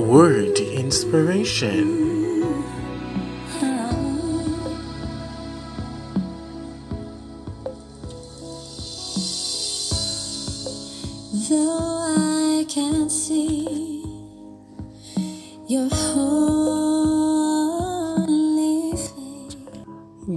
word inspiration. Though I can't see your holy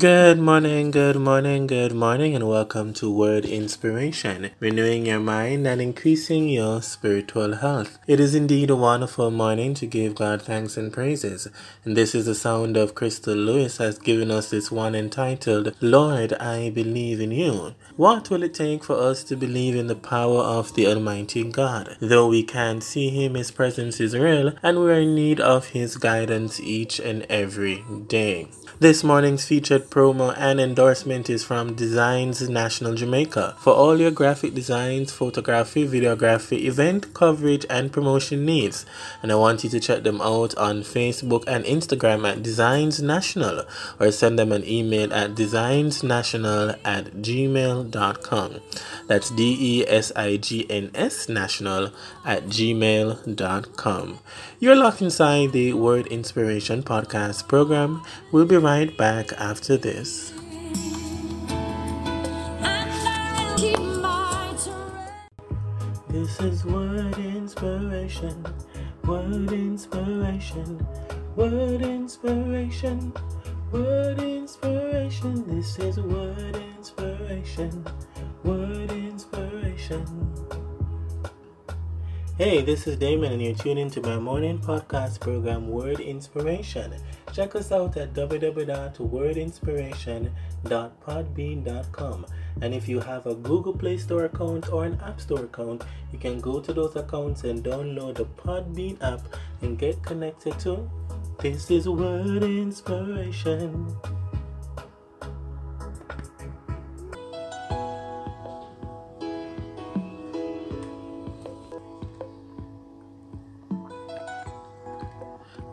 Good morning, good morning, good morning, and welcome to Word Inspiration, renewing your mind and increasing your spiritual health. It is indeed a wonderful morning to give God thanks and praises. And this is the sound of Crystal Lewis has given us this one entitled, Lord, I Believe in You. What will it take for us to believe in the power of the Almighty God? Though we can't see Him, His presence is real, and we are in need of His guidance each and every day. This morning's featured promo and endorsement is from Designs National Jamaica. For all your graphic designs, photography, videography, event coverage, and promotion needs. And I want you to check them out on Facebook and Instagram at Designs National or send them an email at designsnational at gmail.com. That's D E S I G N S national at gmail.com. You're locked inside the Word Inspiration podcast program. We'll be right back after this. This is Word Inspiration, Word Inspiration, Word Inspiration, Word Inspiration. This is Word Inspiration, Word Inspiration. Hey, this is Damon, and you're tuning to my morning podcast program, Word Inspiration. Check us out at www.wordinspiration.podbean.com. And if you have a Google Play Store account or an App Store account, you can go to those accounts and download the Podbean app and get connected to This is Word Inspiration.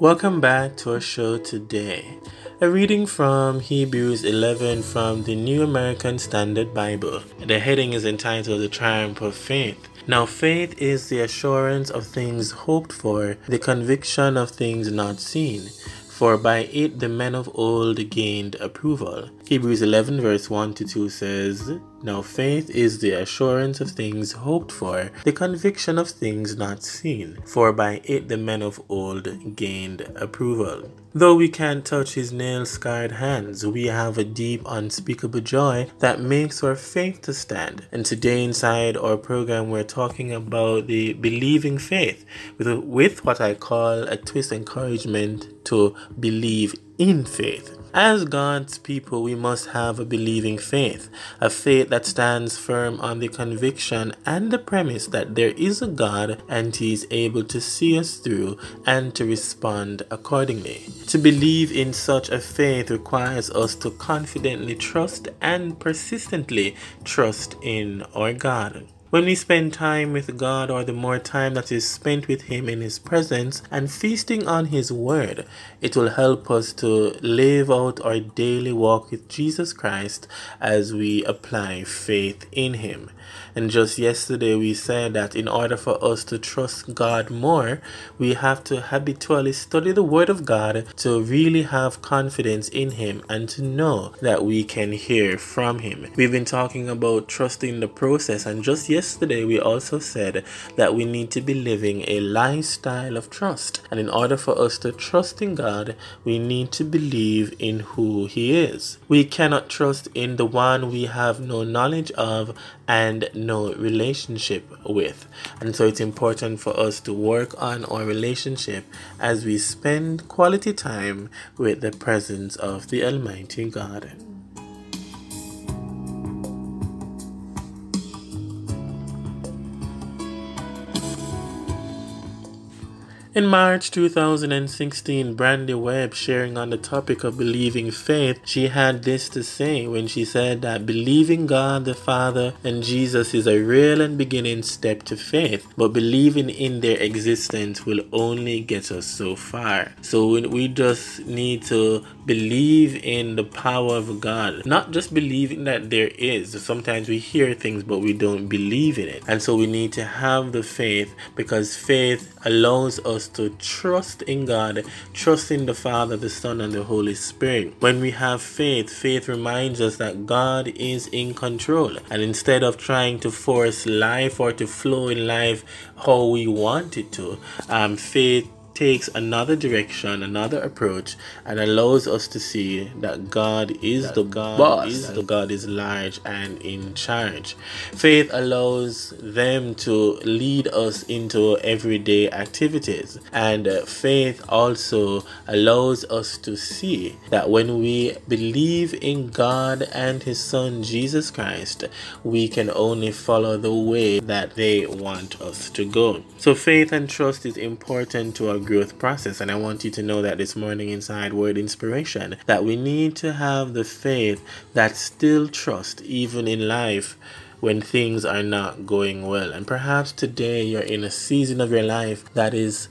Welcome back to our show today. A reading from Hebrews 11 from the New American Standard Bible. The heading is entitled The Triumph of Faith. Now, faith is the assurance of things hoped for, the conviction of things not seen. For by it the men of old gained approval. Hebrews 11, verse 1 to 2 says, Now faith is the assurance of things hoped for, the conviction of things not seen. For by it the men of old gained approval. Though we can't touch his nail scarred hands, we have a deep, unspeakable joy that makes our faith to stand. And today, inside our program, we're talking about the believing faith with, with what I call a twist encouragement to believe in faith. As God's people, we must have a believing faith, a faith that stands firm on the conviction and the premise that there is a God and He is able to see us through and to respond accordingly. To believe in such a faith requires us to confidently trust and persistently trust in our God. When we spend time with God, or the more time that is spent with Him in His presence and feasting on His Word, it will help us to live out our daily walk with Jesus Christ as we apply faith in Him. And just yesterday, we said that in order for us to trust God more, we have to habitually study the Word of God to really have confidence in Him and to know that we can hear from Him. We've been talking about trusting the process, and just yesterday, we also said that we need to be living a lifestyle of trust. And in order for us to trust in God, we need to believe in who He is. We cannot trust in the one we have no knowledge of and no relationship with. And so it's important for us to work on our relationship as we spend quality time with the presence of the Almighty God. In March 2016, Brandy Webb sharing on the topic of believing faith, she had this to say when she said that believing God the Father and Jesus is a real and beginning step to faith, but believing in their existence will only get us so far. So we- just need to believe in the power of God, not just believing that there is. Sometimes we hear things, but we don't believe in it. And so we need to have the faith because faith allows us us to trust in God, trust in the Father, the Son, and the Holy Spirit. When we have faith, faith reminds us that God is in control. And instead of trying to force life or to flow in life how we want it to, um, faith takes another direction, another approach, and allows us to see that God is that the God boss, is the God is large and in charge. Faith allows them to lead us into everyday activities, and uh, faith also allows us to see that when we believe in God and His Son Jesus Christ, we can only follow the way that they want us to go. So faith and trust is important to our growth process. And I want you to know that this morning inside Word Inspiration, that we need to have the faith that still trust even in life when things are not going well. And perhaps today you're in a season of your life that is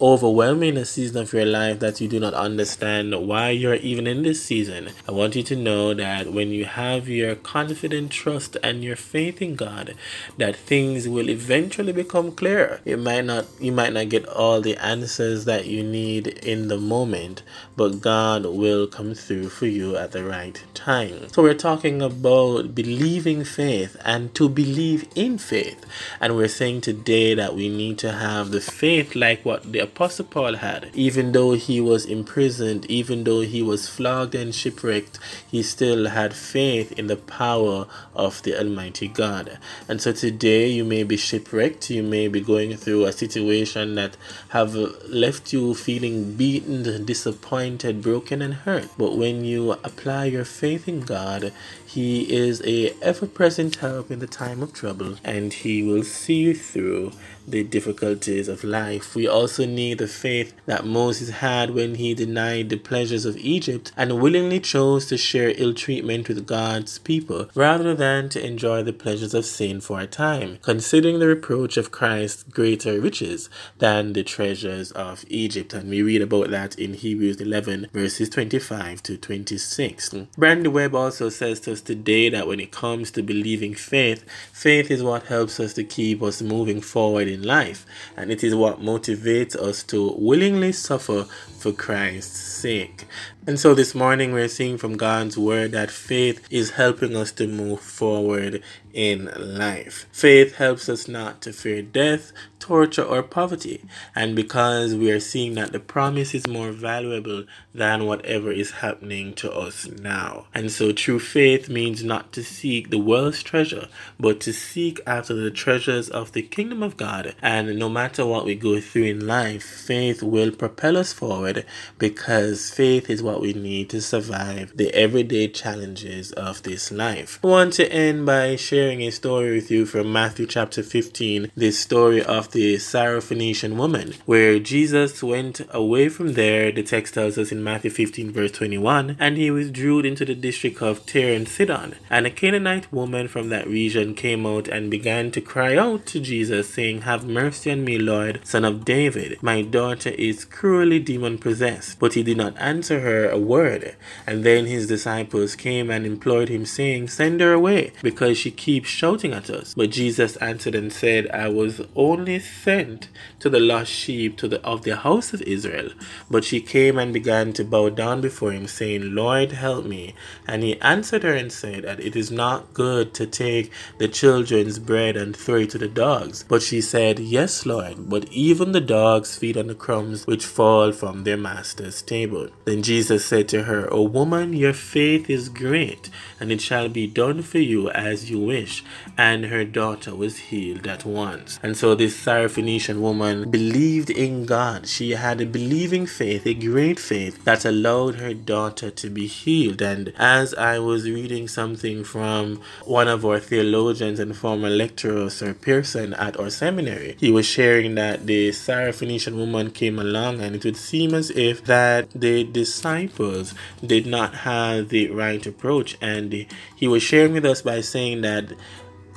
overwhelming a season of your life that you do not understand why you're even in this season. I want you to know that when you have your confident trust and your faith in God, that things will eventually become clear. It might not you might not get all the answers that you need in the moment, but God will come through for you at the right time. So we're talking about believing faith and to believe in faith. And we're saying today that we need to have the faith like what the Apostle Paul had. Even though he was imprisoned, even though he was flogged and shipwrecked, he still had faith in the power of the Almighty God. And so today you may be shipwrecked, you may be going through a situation that have left you feeling beaten, disappointed, broken and hurt. But when you apply your faith in God, he is a ever-present help in the time of trouble and he will see you through the difficulties of life. We also need the faith that Moses had when he denied the pleasures of Egypt and willingly chose to share ill treatment with God's people rather than to enjoy the pleasures of sin for a time, considering the reproach of Christ greater riches than the treasures of Egypt. And we read about that in Hebrews 11 verses 25 to 26. Brandy Webb also says to us today that when it comes to believing faith, faith is what helps us to keep us moving forward in life, and it is what motivates us to willingly suffer for Christ's sake. And so this morning we're seeing from God's word that faith is helping us to move forward in life. Faith helps us not to fear death, torture, or poverty. And because we are seeing that the promise is more valuable than whatever is happening to us now. And so true faith means not to seek the world's treasure, but to seek after the treasures of the kingdom of God. And no matter what we go through in life, faith will propel us forward because faith is what we need to survive the everyday challenges of this life. I want to end by sharing a story with you from Matthew chapter 15, this story of the Syrophoenician woman, where Jesus went away from there, the text tells us in Matthew 15, verse 21, and he withdrew into the district of Tyre and Sidon. And a Canaanite woman from that region came out and began to cry out to Jesus, saying, Have mercy on me, Lord, son of David. My daughter is cruelly demon possessed. But he did not answer her a word. And then his disciples came and implored him, saying, Send her away, because she keeps shouting at us. But Jesus answered and said, I was only sent to the lost sheep to the, of the house of Israel. But she came and began to bow down before him, saying, Lord, help me. And he answered her and said that it is not good to take the children's bread and throw it to the dogs. But she said, Yes, Lord, but even the dogs feed on the crumbs which fall from their master's table. Then Jesus said to her, O woman, your faith is great, and it shall be done for you as you wish. And her daughter was healed at once. And so this Syrophoenician woman believed in God. She had a believing faith, a great faith that allowed her daughter to be healed. And as I was reading something from one of our theologians and former lecturer, Sir Pearson, at our seminary, he was sharing that the Syrophoenician woman came along and it would seem as if that the disciples did not have the right approach. And he was sharing with us by saying that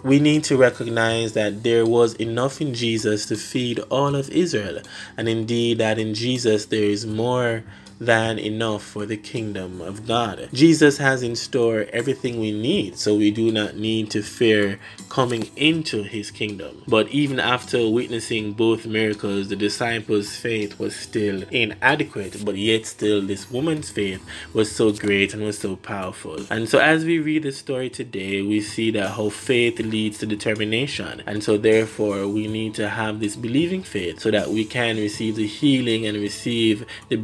we need to recognize that there was enough in Jesus to feed all of Israel, and indeed that in Jesus there is more than enough for the kingdom of God. Jesus has in store everything we need, so we do not need to fear coming into his kingdom. But even after witnessing both miracles, the disciples' faith was still inadequate, but yet still this woman's faith was so great and was so powerful. And so as we read the story today, we see that how faith leads to determination. And so therefore we need to have this believing faith so that we can receive the healing and receive the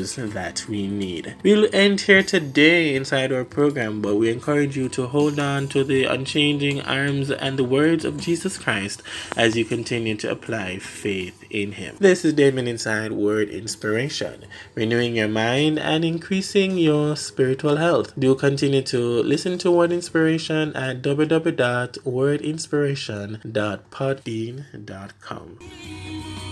that we need. We'll end here today inside our program, but we encourage you to hold on to the unchanging arms and the words of Jesus Christ as you continue to apply faith in Him. This is Damon Inside Word Inspiration, renewing your mind and increasing your spiritual health. Do continue to listen to Word Inspiration at www.wordinspiration.podbean.com.